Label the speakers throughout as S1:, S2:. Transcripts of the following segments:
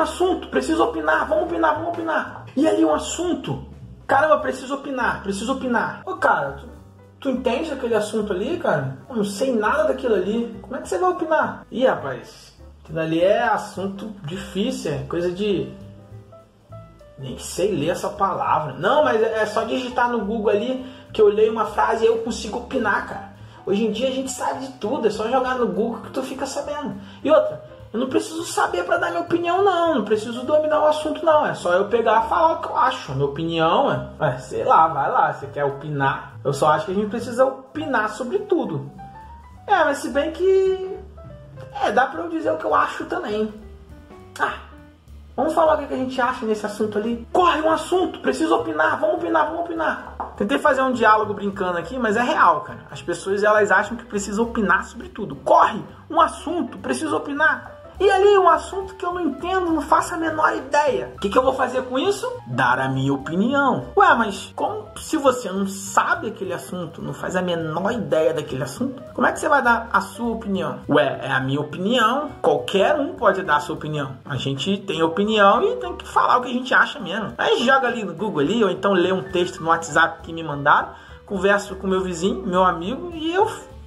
S1: assunto, preciso opinar, vamos opinar, vamos opinar. E ali um assunto, caramba, preciso opinar, preciso opinar. Ô cara, tu, tu entende aquele assunto ali, cara? Eu não sei nada daquilo ali. Como é que você vai opinar? Ih, rapaz, aquilo ali é assunto difícil, é coisa de. Nem sei ler essa palavra. Não, mas é só digitar no Google ali que eu leio uma frase e eu consigo opinar, cara. Hoje em dia a gente sabe de tudo, é só jogar no Google que tu fica sabendo. E outra, eu não preciso saber para dar minha opinião, não. Não preciso dominar o assunto, não. É só eu pegar e falar o que eu acho. Minha opinião é, é, sei lá, vai lá. Você quer opinar? Eu só acho que a gente precisa opinar sobre tudo. É, mas se bem que. É, dá pra eu dizer o que eu acho também. Ah, vamos falar o que a gente acha nesse assunto ali? Corre um assunto, preciso opinar, vamos opinar, vamos opinar. Tentei fazer um diálogo brincando aqui, mas é real, cara. As pessoas elas acham que precisam opinar sobre tudo. Corre um assunto, preciso opinar. E ali um assunto que eu não entendo, não faço a menor ideia. O que, que eu vou fazer com isso? Dar a minha opinião. Ué, mas como se você não sabe aquele assunto, não faz a menor ideia daquele assunto, como é que você vai dar a sua opinião? Ué, é a minha opinião. Qualquer um pode dar a sua opinião. A gente tem opinião e tem que falar o que a gente acha mesmo. Aí joga ali no Google ali, ou então lê um texto no WhatsApp que me mandaram, converso com meu vizinho, meu amigo, e eu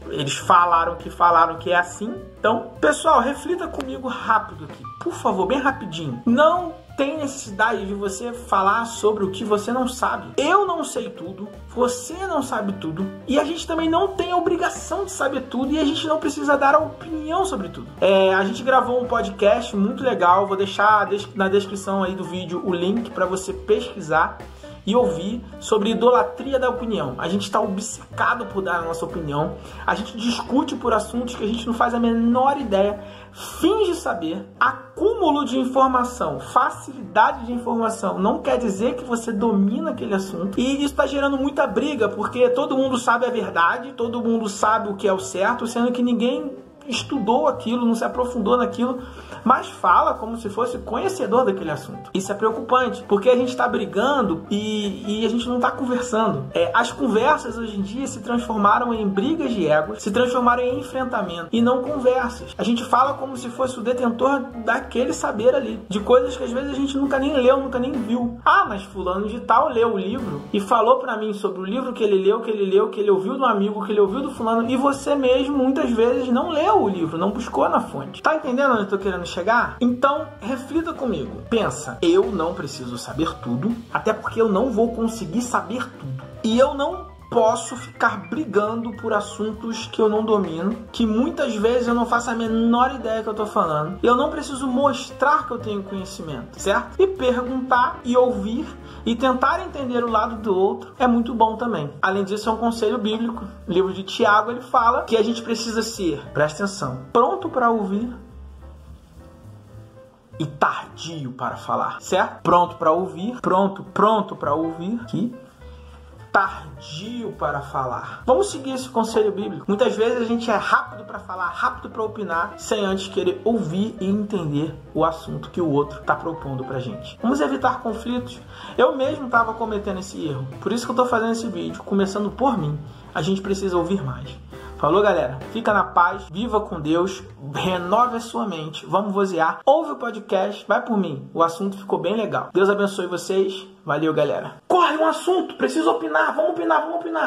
S1: eles falaram que falaram que é assim. Então, pessoal, reflita comigo rápido aqui, por favor, bem rapidinho. Não tem necessidade de você falar sobre o que você não sabe. Eu não sei tudo, você não sabe tudo, e a gente também não tem a obrigação de saber tudo, e a gente não precisa dar opinião sobre tudo. É, a gente gravou um podcast muito legal, vou deixar na descrição aí do vídeo o link para você pesquisar e ouvir sobre idolatria da opinião. A gente está obcecado por dar a nossa opinião, a gente discute por assuntos que a gente não faz a menor ideia, finge saber, acúmulo de informação, facilidade de informação. Não quer dizer que você domina aquele assunto. E isso está gerando muita briga porque todo mundo sabe a verdade, todo mundo sabe o que é o certo, sendo que ninguém estudou aquilo, não se aprofundou naquilo, mas fala como se fosse conhecedor daquele assunto. Isso é preocupante, porque a gente está brigando e, e, a gente não está conversando. É, as conversas hoje em dia se transformaram em brigas de egos, se transformaram em enfrentamento e não conversas. A gente fala como se fosse o detentor daquele saber ali, de coisas que às vezes a gente nunca nem leu, nunca nem viu. Ah, mas fulano de tal leu o livro e falou para mim sobre o livro que ele leu, que ele leu, que ele ouviu do amigo, que ele ouviu do fulano e você mesmo muitas vezes não leu leu o livro, não buscou na fonte. Tá entendendo onde eu tô querendo chegar? Então, reflita comigo. Pensa, eu não preciso saber tudo, até porque eu não vou conseguir saber tudo. E eu não posso ficar brigando por assuntos que eu não domino, que muitas vezes eu não faço a menor ideia que eu tô falando. Eu não preciso mostrar que eu tenho conhecimento, certo? E perguntar e ouvir e tentar entender o lado do outro é muito bom também. Além disso, é um conselho bíblico. O livro de Tiago ele fala que a gente precisa ser, presta atenção, pronto para ouvir e tardio para falar, certo? Pronto para ouvir, pronto, pronto para ouvir, que tardio para falar. Vamos seguir esse conselho bíblico. Muitas vezes a gente é rápido para falar, rápido para opinar, sem antes querer ouvir e entender o assunto que o outro está propondo para gente. Vamos evitar conflitos. Eu mesmo estava cometendo esse erro, por isso que eu estou fazendo esse vídeo, começando por mim. A gente precisa ouvir mais. Falou, galera? Fica na paz, viva com Deus, renove a sua mente, vamos vozear. Ouve o podcast, vai por mim. O assunto ficou bem legal. Deus abençoe vocês. Valeu, galera. Corre um assunto, preciso opinar, vamos opinar, vamos opinar.